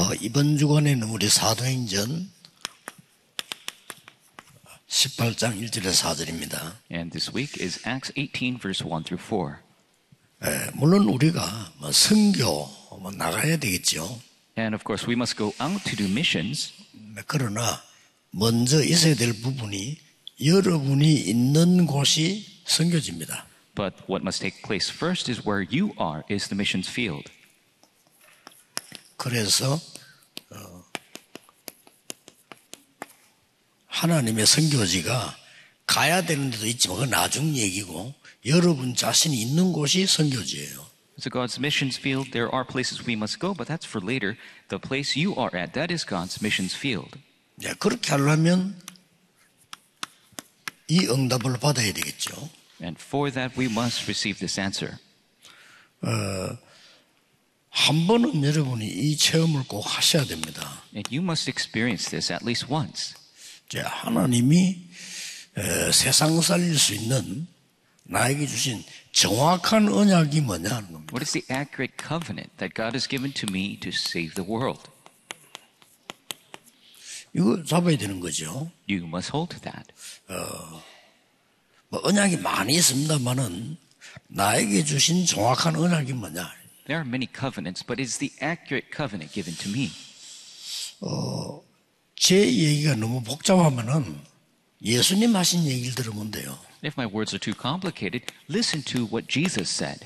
어, 이번 주간에는 우리 사도행전 18장 1절에서 4절입니다. And this week is Acts 18, verse 1 through 4. 예, 물론 우리가 뭐 선교 뭐 나가야 되겠죠. And of course, we must go out to do missions. 그러나 먼저 있어야 될 부분이 여러분이 있는 곳이 선교지입니다. But what must take place first is where you are, is the missions field. 그래서 어, 하나님의 선교지가 가야 되는 데도 있지만 그건 나중 얘기고 여러분 자신이 있는 곳이 선교지예요. So God's missions field, there are places we must go, but that's for later. The place you are at, that is God's missions field. 네, 그렇게 하려면 이 응답을 받아야 되겠죠. And for that, we must receive this answer. 한 번은 여러분이 이 체험을 꼭 하셔야 됩니다. And you must experience this at least once. 이제 하나님이 에, 세상 살릴 수 있는 나에게 주신 정확한 언약이 뭐냐 하는 겁니다. What is the accurate covenant that God has given to me to save the world? 이거 잡아야 되는 거죠. You must hold to that. 뭐 언약이 많이 있습니다만은 나에게 주신 정확한 언약이 뭐냐? There are many covenants, but it's the accurate covenant given to me. 제 얘기가 너무 복잡하면은 예수님 하신 얘기를 들으면 돼요. If my words are too complicated, listen to what Jesus said.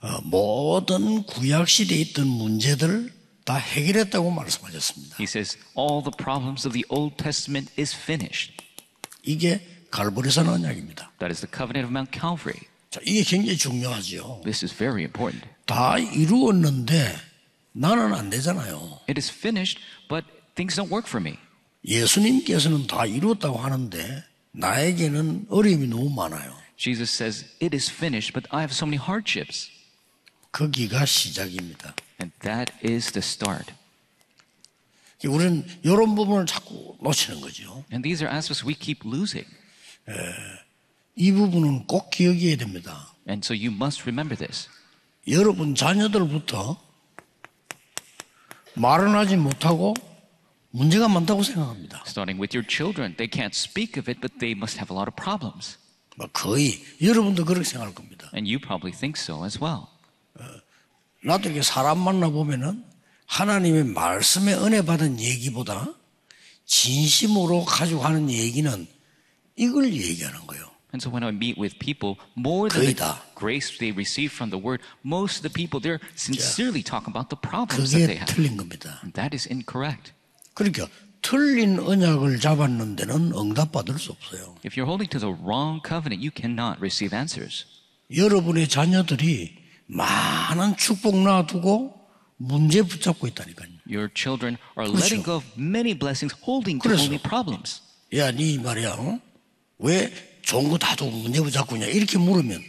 어, 모든 구약 시대에 있던 문제들 다 해결했다고 말씀하셨습니다. He says, All the problems of the Old Testament is finished. 이게 갈보리산 언약입니다. That is the covenant of Mount Calvary. 자, 이게 굉장히 중요하죠. This is very important. 다 이루었는데 나는 안 되잖아요. It is finished, but things don't work for me. 예수님께서는 다 이루었다고 하는데 나에게는 어려움이 너무 많아요. Jesus says, It is finished, but I have so many hardships. 거기가 시작입니다. And that is the start. 우리는 이런 부분을 자꾸 놓치는 거죠. And these are aspects we keep losing. 이 부분은 꼭 기억해야 됩니다. And so you must remember this. 여러분 자녀들부터 말은 하지 못하고 문제가 많다고 생각합니다. Starting with your children, they can't speak of it, but they must have a lot of problems. 뭐 거의 여러분도 그렇게 생각할 겁니다. And you probably think so as well. 나도 이렇게 사람 만나 보면은 하나님의 말씀에 은혜 받은 얘기보다 진심으로 가지고 하는 얘기는 이걸 얘기하는 거예요. And so when I meet with people, more than 거의 the 다. grace they receive from the word, most of the people, they're sincerely talking about the problems that they 그게 have. 틀린 겁니다. And that is incorrect. 그러니까 틀린 언약을 잡았는 데는 응답받을 수 없어요. If you're holding to the wrong covenant, you cannot receive answers. 여러분의 자녀들이 많은 축복 놔두고 문제 붙잡고 있다니까요. Your children are 그렇죠. letting go of many blessings, holding to 그래서. only problems. 야, 니 말이야, 어? 왜 좋은 거 다 두고 문제 붙잡고 있냐? 이렇게 물으면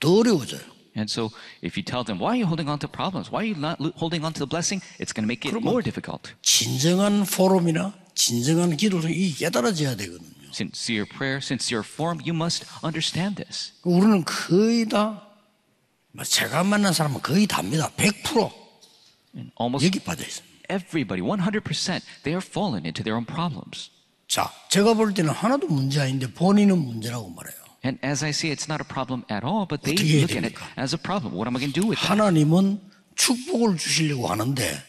더 어려워져요. And so if you tell them, why are you holding on to problems? Why are you not holding on to the blessing? It's going to make it more difficult. 진정한 포럼이나 진정한 기도를 이 깨달아져야 되거든요. Sincere prayer, sincere form, you must understand this. 우리는 거의 다, 뭐 제가 만난 사람은 거의 다입니다. 100% And almost 여기 빠져 있습니다. everybody, 100%, they are fallen into their own problems. 자, 제가 볼 때는 하나도 문제 아닌데 본인은 문제라고 말해요. And as I see, it's not a problem at all, but they look at it as a problem. What am I going to do with that? 하나님은 축복을 주시려고 하는데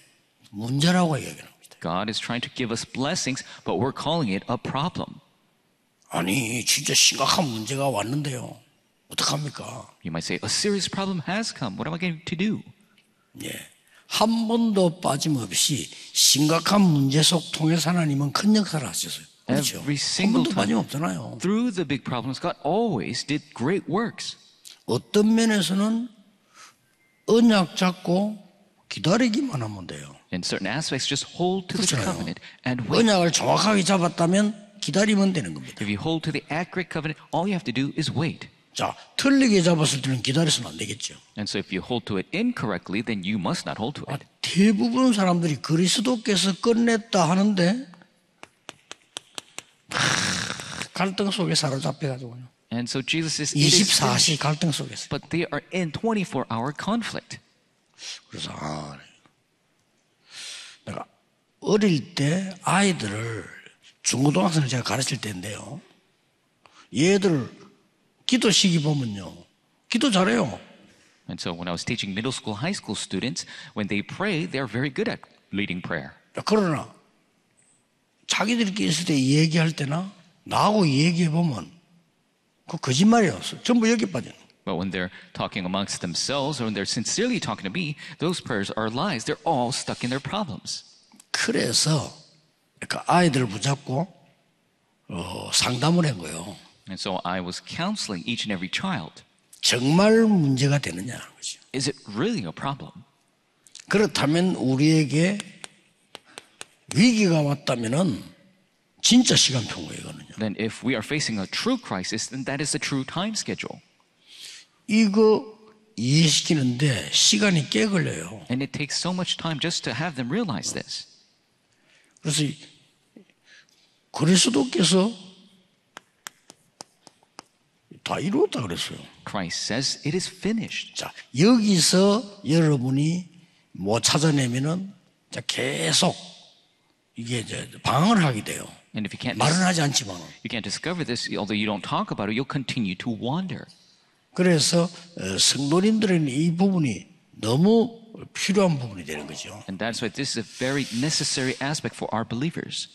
문제라고 얘기하는 겁니다. God is trying to give us blessings, but we're calling it a problem. 아니, 진짜 심각한 문제가 왔는데요. 어떡합니까? You might say, a serious problem has come. What am I going to do? 예. 한 번도 빠짐없이 심각한 문제 속 통해서 하나님은 큰 역사를 하셨어요. 그렇죠? Every 한 single 번도 time. 빠짐없잖아요. Through the big problems, God always did great works. 어떤 면에서는 언약 잡고 기다리기만 하면 돼요. In certain aspects, just hold to the 그렇잖아요. covenant and wait. 언약을 정확하게 잡았다면 기다리면 되는 겁니다. If you hold to the accurate covenant, all you have to do is wait. 자, 틀리게 잡았을 때는 기다려서는 안 되겠죠. And so if you hold to it incorrectly, then you must not hold to 아, it. 대부분 사람들이 그리스도께서 끝냈다 하는데 갈등 속에 사로잡혀 가지고요. And so Jesus is 24시 finished. 갈등 속에서. but they are in 24 hour conflict. 그래서 아, 내가 어릴 때 아이들을 중고등학생을 제가 가르칠 때인데요. 얘들 기도 시기 보면요. 기도 잘해요. And so when I was teaching middle school, high school students, when they pray, they're very good at leading prayer. 그러나 자기들끼리 있을 때 얘기할 때나 나하고 얘기해 보면 그 거짓말이에요. 전부 여기 빠져. But when they're talking amongst themselves or when they're sincerely talking to me, those prayers are lies. They're all stuck in their problems. 그래서 그 아이들을 붙잡고 어, 상담을 한 거예요. And so I was counseling each and every child. 정말 문제가 되느냐 그죠. Is it really a problem? 그렇다면 우리에게 위기가 왔다면은 진짜 시간표인 거예요, 이거는요. Then if we are facing a true crisis, then that is the true time schedule. 이거 이해시키는데 시간이 꽤 걸려요. And it takes so much time just to have them realize this. 그래서 이- 그리스도께서 다 이루었다 그랬어요. Christ says it is finished. 자, 여기서 여러분이 못 찾아내면은 자, 계속 이게 이제 방황을 하게 돼요. And if you can't 말은 하지 않지만. you can't discover this, although you don't talk about it, you'll continue to wander. 그래서 어, 성도님들은 이 부분이 너무 필요한 부분이 되는 거죠. And that's why this is a very necessary aspect for our believers.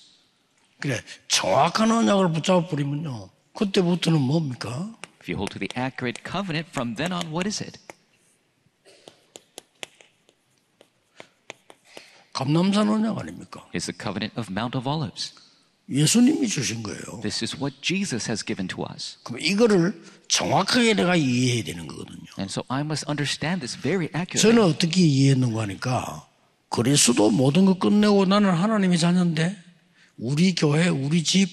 그래, 정확한 언약을 붙잡아 버리면요. 그때부터는 뭡니까? If you hold to the accurate covenant, from then on, what is it? 감남산 언약 아닙니까? It's the covenant of Mount of Olives. 예수님이 주신 거예요. This is what Jesus has given to us. 그럼 이거를 정확하게 내가 이해해야 되는 거거든요. And so I must understand this very accurately. 저는 어떻게 이해했는가 하니까 그리스도 모든 거 끝내고 나는 하나님의 자녀인데 우리 교회, 우리 집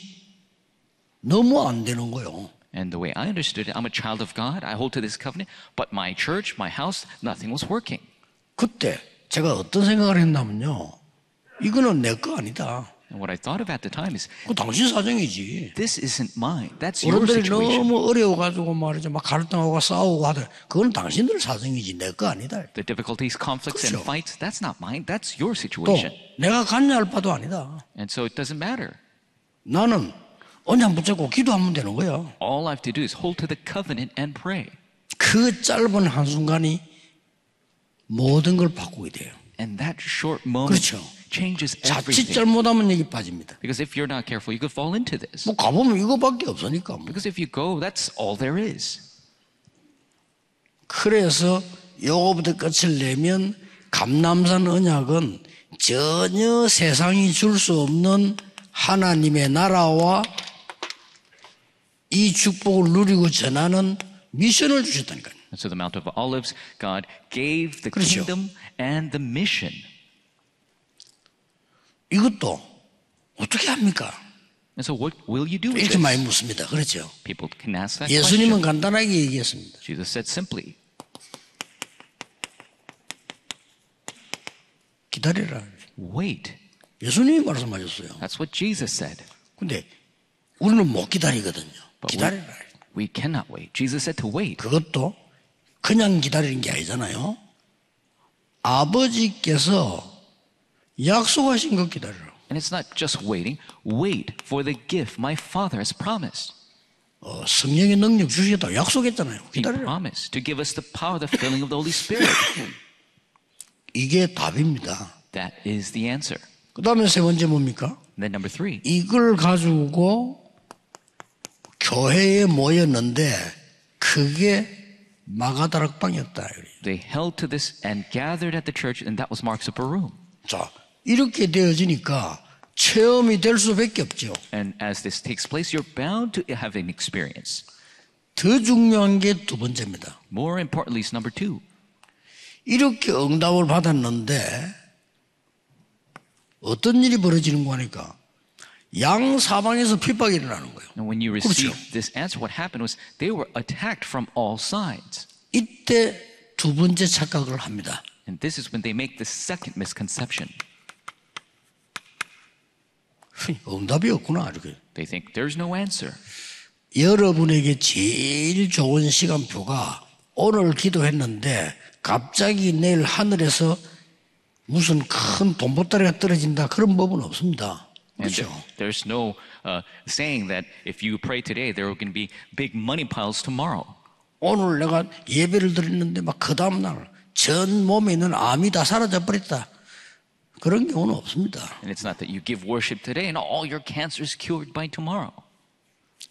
너무 안 되는 거요. And the way I understood it, I'm a child of God. I hold to this covenant. But my church, my house, nothing was working. 그때 제가 어떤 생각을 했냐면요. 이거는 내 거 아니다. And what I thought of at the time is, 그 당신 사정이지. this isn't mine. That's your 어른들이 situation. 너무 어려워가지고 말이죠. 막 갈등하고 싸우고 하들 그건 당신들 사정이지 내 거 아니다. The difficulties, conflicts, and 그렇죠. fights, that's not mine. That's your 또 situation. 내가 관여할 바도 아니다. And so it doesn't matter. 나는 언약 붙잡고 기도하면 되는 거야. All I have to do is hold to the covenant and pray. 그 짧은 한순간이 모든 걸 바꾸게 돼요. And that short moment 그렇죠. Changes 자칫 everything. 잘못하면 여기 빠집니다. Because if you're not careful, you could fall into this. 뭐 가보면 이거밖에 없으니까. 뭐. Because if you go, that's all there is. 그래서 요거부터 끝을 내면 감남산 언약은 전혀 세상이 줄 수 없는 하나님의 나라와 이 축복을 누리고 전하는 미션을 주셨다니까요. And so the Mount of Olives, God gave the 그렇죠. kingdom and the mission. 이것도 어떻게 합니까? And so what will you do with 이렇게 많이? 묻습니다. 그렇죠? People can ask that 예수님은 question. 간단하게 얘기했습니다. Jesus said simply, 기다리라. wait. 예수님이 말씀하셨어요. That's what Jesus said. 근데 우리는 못 기다리거든요. But 기다리라. we, we cannot wait. Jesus said to wait. 그것도 그냥 기다리는 게 아니잖아요. 아버지께서 약속하신 것 기다리라. And it's not just waiting. Wait for the gift my Father has promised. 어, 성령의 능력 주시겠다고 약속했잖아요. He 기다리라. promised to give us the power, the filling of the Holy Spirit. 이게 답입니다. That is the answer. 그 다음에 세 번째 뭡니까? Then number three, 이걸 가지고 교회에 모였는데 그게 마가다락방이었다. they held to this and gathered at the church, and that was Mark's upper room. 자, 이렇게 되어지니까 체험이 될 수밖에 없죠. And as this takes place, you're bound to have an experience. 더 중요한 게 두 번째입니다. More importantly, is number two. 이렇게 응답을 받았는데 어떤 일이 벌어지는 거 하니까 양 사방에서 핍박이 일어나는 거예요. And when you 그렇죠. received this answer, what happened was they were attacked from all sides. 이때 두 번째 착각을 합니다. And this is when they make the second misconception. 응답이 없구나 이렇게. They think there's no answer. 여러분에게 제일 좋은 시간표가 오늘 기도했는데 갑자기 내일 하늘에서 무슨 큰 돈보따리가 떨어진다 그런 법은 없습니다. 그렇죠? there- there's no uh, saying that if you pray today, there are going to be big money piles tomorrow. 오늘 내가 예배를 드렸는데 막 그 다음 날 전 몸에 있는 암이 다 사라져 버렸다. 그런 경우는 없습니다. And it's not that you give worship today and all your cancer is cured by tomorrow.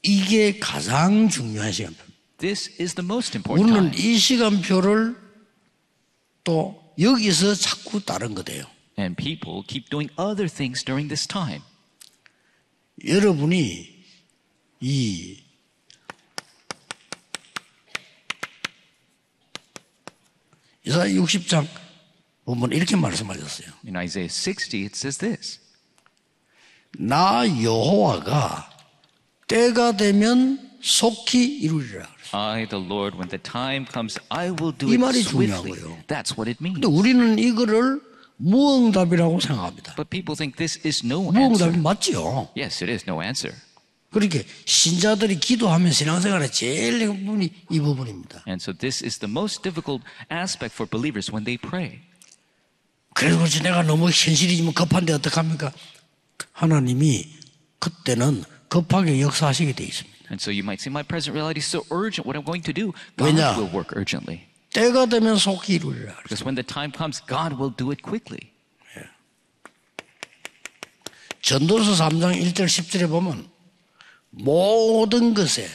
이게 가장 중요한 시간표. This is the most important 우리는 time. 이 시간표를 또 여기서 자꾸 다른 거대요. And people keep doing other things during this time. 여러분이 이 이사 60장 보면 이렇게 말씀하셨어요. In Isaiah 60, it says this 나 여호와가 때가 되면 속히 이루리라. I, the Lord, when the time comes, I will do 이 it swiftly. 중요하고요. That's what it means. 근데 우리는 이거를 무응답이라고 생각합니다. But people think this is no answer. 무응답이 맞지요. Yes, it is no answer. 그렇게 신자들이 기도하면 신앙생활에 제일 이 부분이 이 부분입니다. And so this is the most difficult aspect for believers when they pray. 그래서 내가 너무 현실이지만 급한데 어떡합니까? 하나님이 그때는 급하게 역사하시게 돼 있습니다. And so you might say, my present reality is so urgent. What I'm going to do, God 왜냐? will work urgently. 때가 되면 속히 이루리라. Because when the time comes, God will do it quickly. 전도서 3장 1절 10절에 보면 모든 것에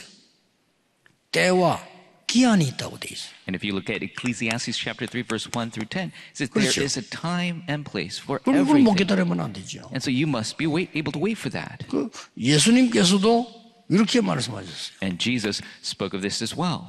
때와 기한이 있다고 돼 있어요. And if you look at Ecclesiastes chapter 3, verse 1 through 10, it says there 그렇죠. is a time and place for 그걸 그걸 못 everything. 기다리면 안 되죠. And so you must be wait, able to wait for that. 그 예수님께서도 이렇게 말씀하셨어요. And Jesus spoke of this as well.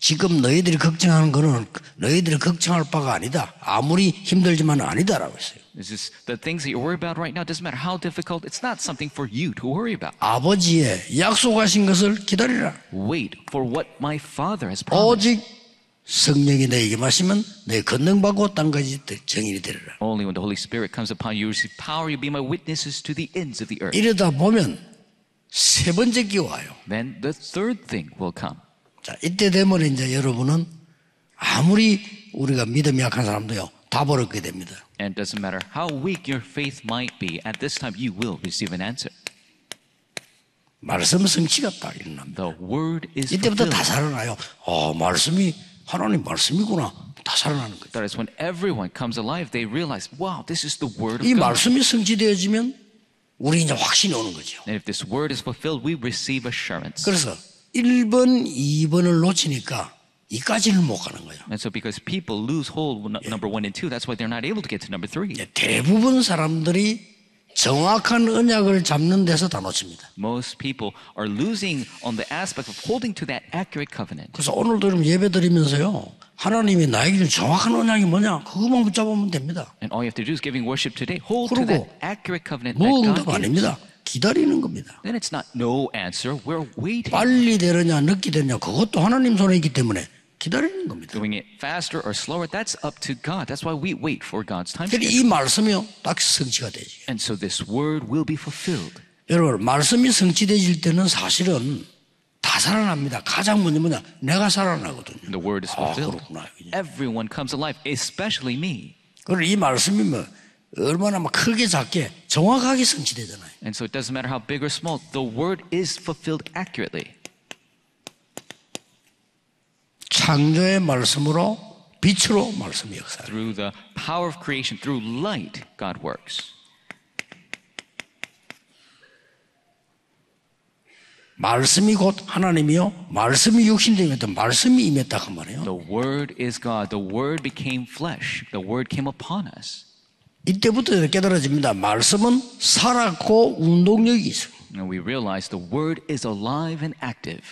지금 너희들이 걱정하는 거는 너희들이 걱정할 바가 아니다. 아무리 힘들지만 아니다라고 했어요. This is the things that you worry about right now. Doesn't matter how difficult. It's not something for you to worry about. 아버지의 약속하신 것을 기다리라. Wait for what my Father has promised. 오직 성령이 너에게 마시면 너희 건능받고 땅까지 정인이 되리라. Only when the Holy Spirit comes upon you, you receive power. You be my witnesses to the ends of the earth. 이러다 보면 세 번째 기 와요. Then the third thing will come. 자, 이때 되면 이제 여러분은 아무리 우리가 믿음이 약한 사람도요, 답을 얻게 됩니다. And it doesn't matter how weak your faith might be, at this time you will receive an answer. 말씀 성취가 딱 일어납니다. The word is 이때부터 fulfilled. 다 살아나요. 어, 말씀이 하나님 말씀이구나. 다 살아나는 거죠. That is when everyone comes alive, they realize, wow, this is the word of 이 God. 말씀이 성취되어지면 우리 이제 확신이 오는 거죠. And if this word is fulfilled, we receive assurance. 그래서 1번, 2번을 놓치니까 이까지는 못 가는 거예요. And so because people lose hold number one and two, that's why they're not able to get to number three. 이제 대부분 사람들이 정확한 언약을 잡는 데서 다 놓칩니다. Most people are losing on the aspect of holding to that accurate covenant. 그래서 오늘도 여러분 예배 드리면서요. 하나님이 나에게 준 정확한 언약이 뭐냐? 그것만 붙잡으면 됩니다. And all you have to do is giving worship today. Hold to 그리고 that accurate covenant that God gives. 아닙니다. 기다리는 겁니다. Then it's not no answer. We're waiting. 빨리 되느냐 늦게 되느냐 그것도 하나님 손에 있기 때문에 기다리는 겁니다. Doing it faster or slower, that's up to God. That's why we wait for God's time. 그러니까 이 말씀이요 딱 성취가 되지. And so this word will be fulfilled. 여러분 말씀이 성취되질 때는 사실은 다 살아납니다. 가장 먼저 뭐냐 내가 살아나거든요. The word is 아 fulfilled. 그렇구나. Everyone comes alive, especially me. 그리고 이 말씀이 뭐 얼마나 막 크게 작게 정확하게 성취되잖아요. And so it doesn't matter how big or small, the word is fulfilled accurately. 창조의 말씀으로 빛으로 말씀이 역사. Through the power of creation, through light, God works. 말씀이 곧 하나님이요. 말씀이 육신되었다. 말씀이 임했다 그 말이에요. The word is God. The word became flesh. The word came upon us. 이때부터 깨달아집니다. 말씀은 살았고 운동력이 있어요. And we realize the word is alive and active.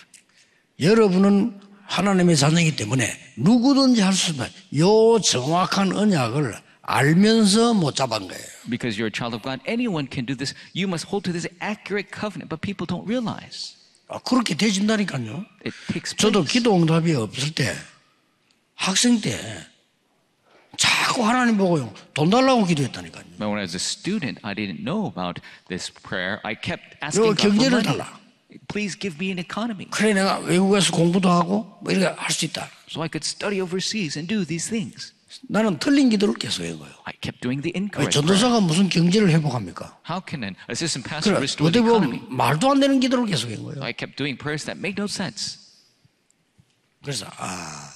여러분은 하나님의 자녀이기 때문에 누구든지 할 수 있는 요 정확한 언약을 알면서 못 잡은 거예요. Because you're a child of God, anyone can do this. You must hold to this accurate covenant, but people don't realize. 아, 그렇게 되진다니까요. 저도. 기도 응답이 없을 때 학생 때 자꾸 하나님 보고요 돈 달라고 기도했다니까요. But when I was a student, I didn't know about this prayer. I kept 요 asking God for 경제를 money. 달라. Please give me an economy 그래 내가 외국에서 공부도 하고 뭐 이렇게 할 수 있다. so I could study overseas and do these things. 나는 틀린 기도를 계속 한 거예요. I kept doing the 아니, incorrect prayer. 전도사가 무슨 경제를 회복합니까? How can an assistant pastor 그래, restore 어떻게 the economy? 보면 말도 안 되는 기도를 계속 한 거예요. I kept doing prayers that make no sense. 그래서 아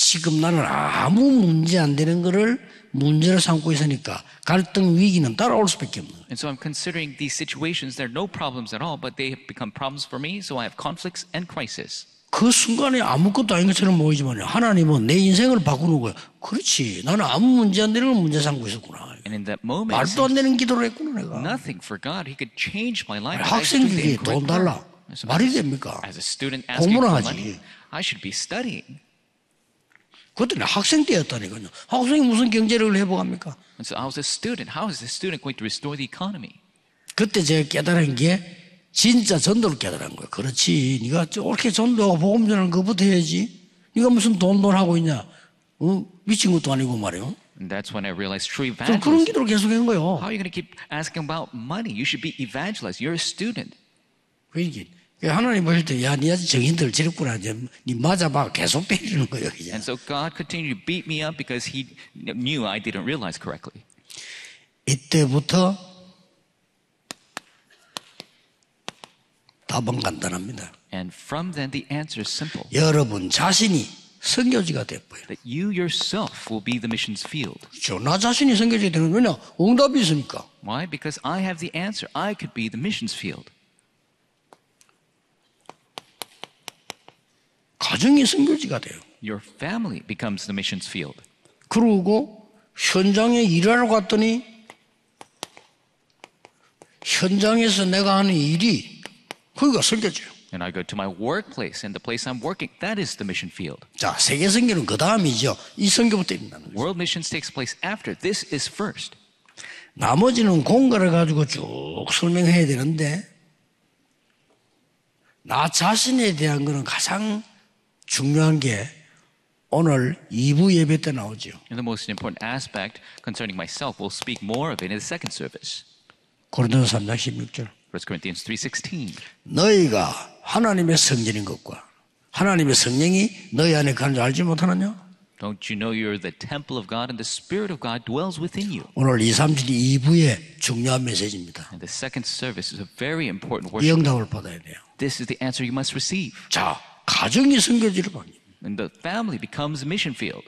지금 나는 아무 문제 안 되는 거를 문제로 삼고 있으니까 갈등 위기는 따라올 수밖에 없는. And so I'm considering these situations, they're no problems at all, but they have become problems for me, so I have conflicts and crisis. 그 순간에 아무것도 아닌 것처럼 보이지만 하나님은 내 인생을 바꾸는 거예요. 그렇지. 나는 아무 문제 안 되는 걸 문제 삼고 있었구나. And in that moment, 말도 안 되는 기도를 했구나 내가. nothing for God. He could change my life. but I was 학생 doing the 교육에 돈 달라. 말이 as a- 됩니까? As a student asking 공부나 for 하지. money, I should be studying. 그때 학생 때였다니까요. 학생이 무슨 경제력을 회복합니까? And so I was a student. How is a student going to restore the economy? 그때 제가 깨달은 게 진짜 전도를 깨달은 거예요. 그렇지. 네가 옳게 전도하고 복음 전하는 것부터 해야지. 네가 무슨 돈돈 하고 있냐? 어? 미친 것도 아니고 말이요. And that's when I realized true 좀 그런 evangelism. 기도를 계속한 거예요. How are you going to keep asking about money? You should be evangelized. You're a student. 그러니까 하나님 보실 때, 야, 네 아직 정신들 지렸구나. 네 맞아봐. 계속 때리는 거예요. 그냥. And so God continued to beat me up because He knew I didn't realize correctly. 이때부터 답은 간단합니다. And from then, the answer is simple 여러분 자신이 선교지가 돼버려요. that you yourself will be the missions field. 그렇죠. 나 자신이 선교지가 되는 거냐? 응답이 있으니까. Why? Because I have the answer. I could be the missions field. 가정이 선교지가 돼요. Your family becomes the missions field. 그러고 현장에 일하러 갔더니 현장에서 내가 하는 일이 거기가 선교지예요. And I go to my workplace, and the place I'm working, that is the mission field. 자, 세계 선교는 그 다음이죠. 이 선교부터 일어나는 거예요. World missions takes place after. This is first. 나머지는 공간을 가지고 쭉 설명해야 되는데 나 자신에 대한 거는 가장 중요한 게 오늘 2부 예배 때 나오죠. And the most important aspect concerning myself, we'll speak more of it in the second service. 고린도서 3장 16절. 1 Corinthians 3.16. 너희가 하나님의 성전인 것과 하나님의 성령이 너희 안에 가는 줄 알지 못하느냐? Don't you know you're the temple of God and the Spirit of God dwells within you? 오늘 2, 3, 7, 2부의 중요한 메시지입니다. And the second service is a very important 이 worship. 응답을 받아야 돼요. This is the answer you must receive. 자, 가정이 선교지를 받니 And the family becomes a mission field.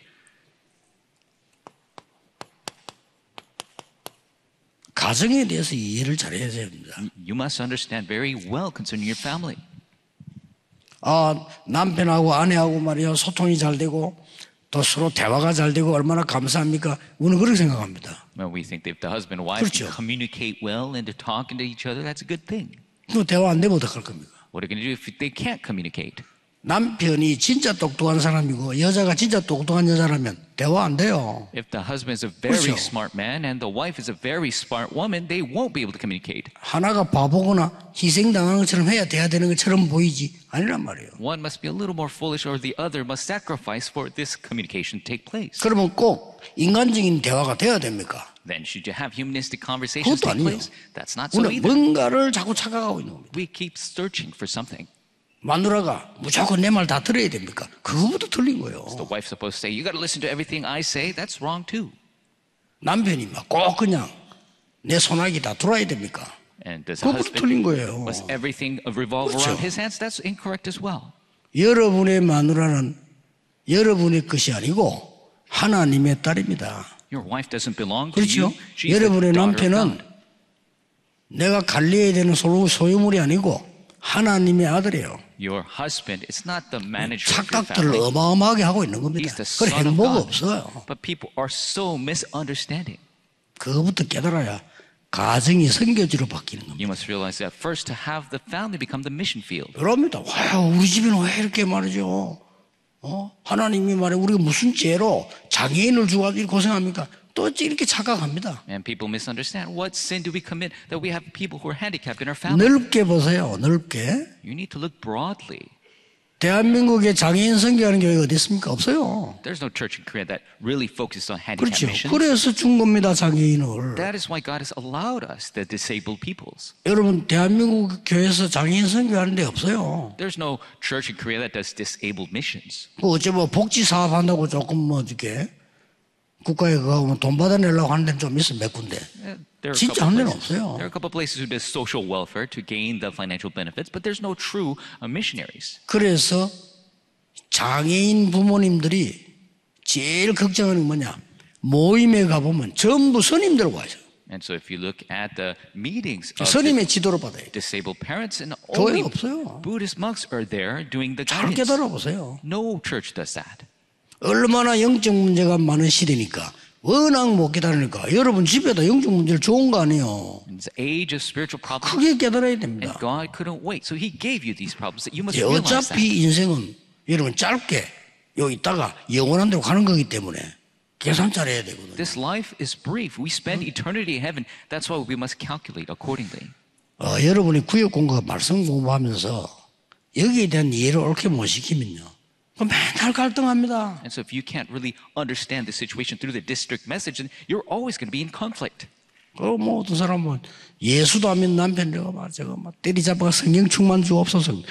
가정에 대해서 이해를 잘해야 됩니다. You must understand very well concerning your family. 아, 남편하고 아내하고 말이야 소통이 잘 되고 또 서로 대화가 잘 되고 얼마나 감사합니까? 우리는 그렇게 생각합니다. Well, we think that if the husband and wife 그렇죠. communicate well and they're talking to each other, that's a good thing. 또 대화 안 되면 어떡할 겁니까? What are you going to do if they can't communicate? 남편이 진짜 똑똑한 사람이고 여자가 진짜 똑똑한 여자라면 대화 안 돼요. If the husband is a very 그렇죠. smart man and the wife is a very smart woman, they won't be able to communicate. 하나가 바보거나 희생당하는 것처럼 해야 돼야 되는 것처럼 보이지 아니란 말이에요. One must be a little more foolish or the other must sacrifice for this communication to take place. 그러면 꼭 인간적인 대화가 돼야 됩니까? Then should you have humanistic conversations take place? That's not so either. 뭔가를 자꾸 착각하고 있는 겁니다. We keep searching for something. 마누라가 무조건 내 말 다 들어야 됩니까? 그거부터 틀린 거예요. The wife's supposed to say, You got to listen to everything I say. That's wrong too. 남편이 막 꼭 그냥 내 손아귀 다 들어야 됩니까? And does 그것부터 틀린 거예요. must everything revolve 그렇죠. around his hands? That's incorrect as well. 여러분의 마누라는 여러분의 것이 아니고 하나님의 딸입니다. Your wife doesn't belong to 그렇죠? you. She's 여러분의 남편은. 내가 관리해야 되는 소유- 소유물이 아니고 하나님의 아들이에요. Your husband is not the manager of your 착각들을 family. 어마어마하게 하고 있는 겁니다. He's the 그 son of 행복 God. 없어요. But people are so misunderstanding. 그거부터 깨달아야 가정이 선교지로 바뀌는 겁니다. You must realize that first to have the family become the mission field. 그럽니다. 와, 우리 집에는 왜 이렇게 말이죠? 어? 하나님이 말해 우리가 무슨 죄로 장애인을 주고 고생합니까? 또 이렇게 착각합니다. And people misunderstand. What sin do we commit that we have people who are handicapped in our family? 넓게 보세요. 넓게. You need to look broadly. 대한민국에 장애인 선교하는 교회가 어디 있습니까? 없어요. There's no church in Korea that really focuses on handicap 그렇죠. missions. 그래서 준 겁니다, 장애인을. That is why God has allowed us, the disabled peoples. 여러분, 대한민국 교회에서 장애인 선교하는 데 없어요. There's no church in Korea that does disabled missions. 그 어째 뭐 복지 사업 한다고 조금 뭐 이렇게 국가에 그거 하면 돈 받아내려고 하는 데는 좀 있어 몇 군데. Uh, There are, a 진짜 couple 하는 데는 places, 없어요. there are a couple places who does social welfare to gain the financial benefits, but there's no true uh, missionaries. 그래서 장애인 부모님들이 제일 걱정하는 게 뭐냐? 모임에 가보면 전부 스님들 와요. And so if you look at the meetings of 스님의 지도를 받아야 돼. disabled parents, and only. Buddhist monks are there doing the 잘 guidance. 깨달아 보세요. No church does that. 얼마나 영적 문제가 많은 시대니까 워낙 못 깨달으니까 여러분 집에다 영적 문제를 좋은 거 아니에요. In this age of spiritual problems, 크게 깨달아야 됩니다. God couldn't wait. So He gave you these problems that you must 이제 realize that. 어차피 인생은 여러분 짧게 여기 있다가 영원한 데로 가는 거기 때문에 계산 잘해야 되거든요. This life is brief. We spend eternity in heaven. That's why we must calculate accordingly. 어, 여러분이 구역 공부와 말씀 공부하면서 여기에 대한 이해를 옳게 못 시키면요. 맨날 갈등합니다. And so if you can't really understand the situation through the district message, then you're always going to be in conflict. 그뭐 어떤 사람은 예수도 하면 남편 저거 막 저거 막 때리잡아가 성경 충만 주옵소서.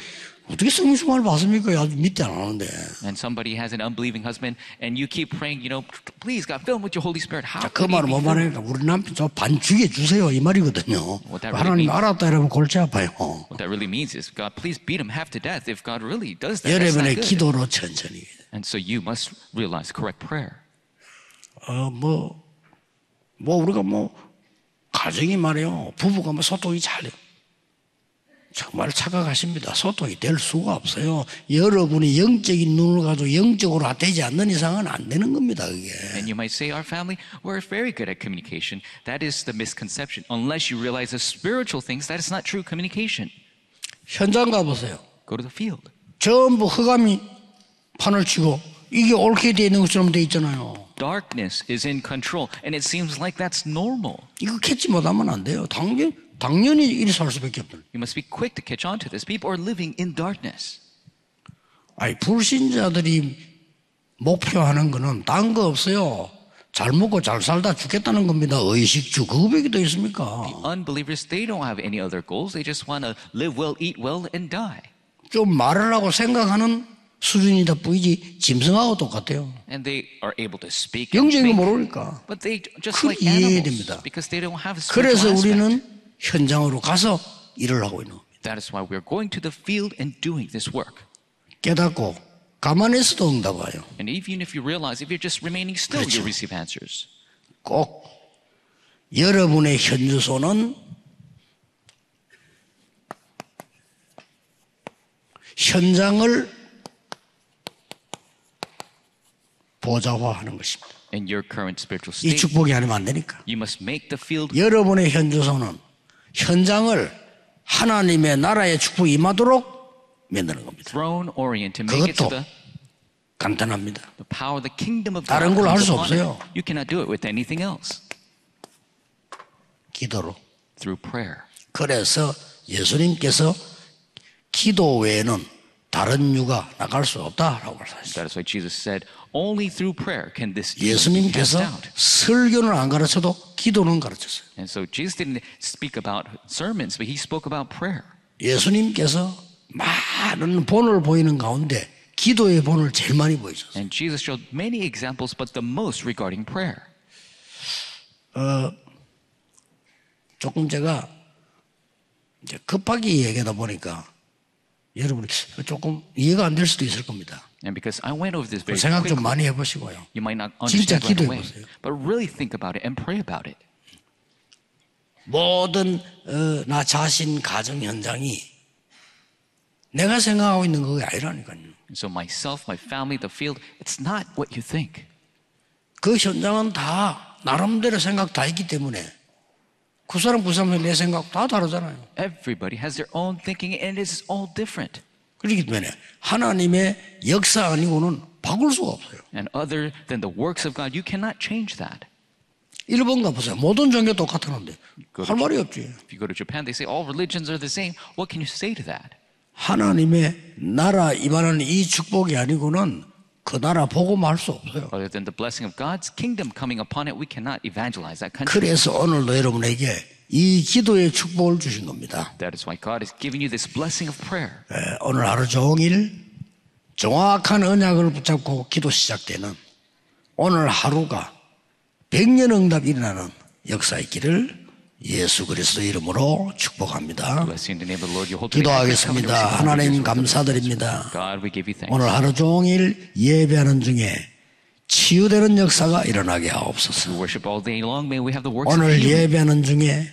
어떻게 충만을 받습니까? 아주 믿지 안 하는데. And somebody has an unbelieving husband, and you keep praying, you know, please God, fill him with your Holy Spirit. How 자, 그 말은 뭐? 말하니까 우리 남편 저 반 죽여 주세요 이 말이거든요. 하나님 알았다 이러면 골치 아파요. What that really means is, God, please beat him half to death. If God really does that, 여러분의. 기도로 천천히. And so you must realize correct prayer. 어뭐뭐 뭐 우리가 뭐 가정이 말이요 부부가 뭐 소통이 잘해요. 정말 착각하십니다. 소통이 될 수가 없어요. 여러분이 영적인 눈을 가지고 영적으로 되지 않는 이상은 안 되는 겁니다. 그게. And you might say, our family, we're very good at communication. That is the misconception. Unless you realize the spiritual things, that is not true communication. 현장 가보세요. Go to the field. 전부 흑암이 판을 치고 이게 옳게 되어 있는 것처럼 돼 있잖아요. Darkness is in control, and it seems like that's normal. 이거 캐치 못하면 안 돼요. 당연, 당연히 이리 살 수밖에 없다. You must be quick to catch on to this. People are living in darkness. 아니, 불신자들이 목표하는 거는 딴 거 없어요. 잘 먹고 잘 살다 죽겠다는 겁니다. 의식주. 그거밖에 더 있습니까? Unbelievers, they don't have any other goals. They just want to live well, eat well, and die. 좀 말을 하고 생각하는 수준이다 뿐이지 짐승하고 똑같아요. And they are able to speak. 영적인 모르니까. but they just like animals 이해됩니다. because they don't have a 그래서 spiritual aspect. 우리는 현장으로 가서 일을 하고 있는 겁니다. That is why we're going to the field and doing this work. 깨닫고 가만히 있어도 응답 와요. And even if you realize, if you're just remaining still, 그렇죠. you'll receive answers. 꼭 여러분의 현주소는 현장을 보좌화하는 것입니다. In your current spiritual 이 state, 축복이 아니면 안 되니까. you must make the field 여러분의 현주소는 현장을 하나님의 나라의 축복이 임하도록 만드는 겁니다. 그것도 간단합니다. 다른. 걸로 할 수. 없어요. You cannot do it with anything else. 기도로. 그래서 예수님께서 기도 외에는 다른 유가 나갈 수 없다라고 cast 예수님께서. 설교는 안 가르쳐도 기도는 가르쳤어요. And so Jesus didn't speak about sermons, but he spoke about prayer. 예수님께서 많은 본을 보이는 가운데 기도의 본을 제일 많이 보이셨어요. And Jesus showed many examples, but the most regarding prayer. 조금 제가 이제 급하게 얘기하다 보니까 여러분이 조금 이해가 안 될 수도 있을 겁니다. And because I went over this very 생각 좀 quickly, 많이 해보시고요. you might not 진짜 understand right away. 기도해보세요. But really think about it and pray about it. 모든 어, 나 자신 가정 현장이 내가 생각하고 있는 그게 아니라니까요. So myself, my family, the field, it's not what you think. 그 현장은 다 나름대로 생각 다 있기 때문에 그 사람 그 사람의 내 생각 다 다르잖아요. Everybody has their own thinking and it's all different. 그렇기 때문에 하나님의 역사 아니고는 바꿀 수가 없어요. And other than the works of God, you cannot change that. 일본 가보세요. 모든 종교 똑같았는데 할 말이 없지. If you go to Japan, they say all religions are the same. What can you say to that? 하나님의 나라 임하는 이 축복이 아니고는 그 나라 보고 말 수 없어요. Other than the blessing of God's kingdom coming upon it, we cannot evangelize that country. 그래서 오늘도 여러분에게 이 기도의 축복을 주신 겁니다. That is why God is giving you this blessing of prayer. 예, 오늘 하루 종일 정확한 언약을 붙잡고 기도 시작되는 오늘 하루가 백년 응답이 일어나는 역사 있기를 예수 그리스도 이름으로 축복합니다. 기도하겠습니다. 하나님 감사드립니다. 오늘 하루 종일 예배하는 중에 치유되는 역사가 일어나게 하옵소서. 오늘. 예배하는 중에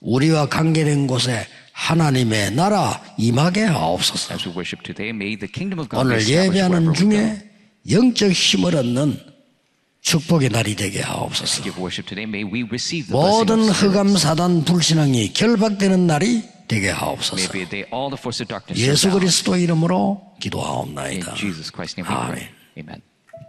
우리와 관계된 곳에 하나님의 나라 임하게 하옵소서. 오늘 예배하는. 중에 영적 힘을 얻는 축복의 날이 되게 하옵소서. 모든. 흑암 사단 불신앙이 결박되는 날이 되게 하옵소서. 예수. 그리스도 이름으로 기도하옵나이다. 아멘.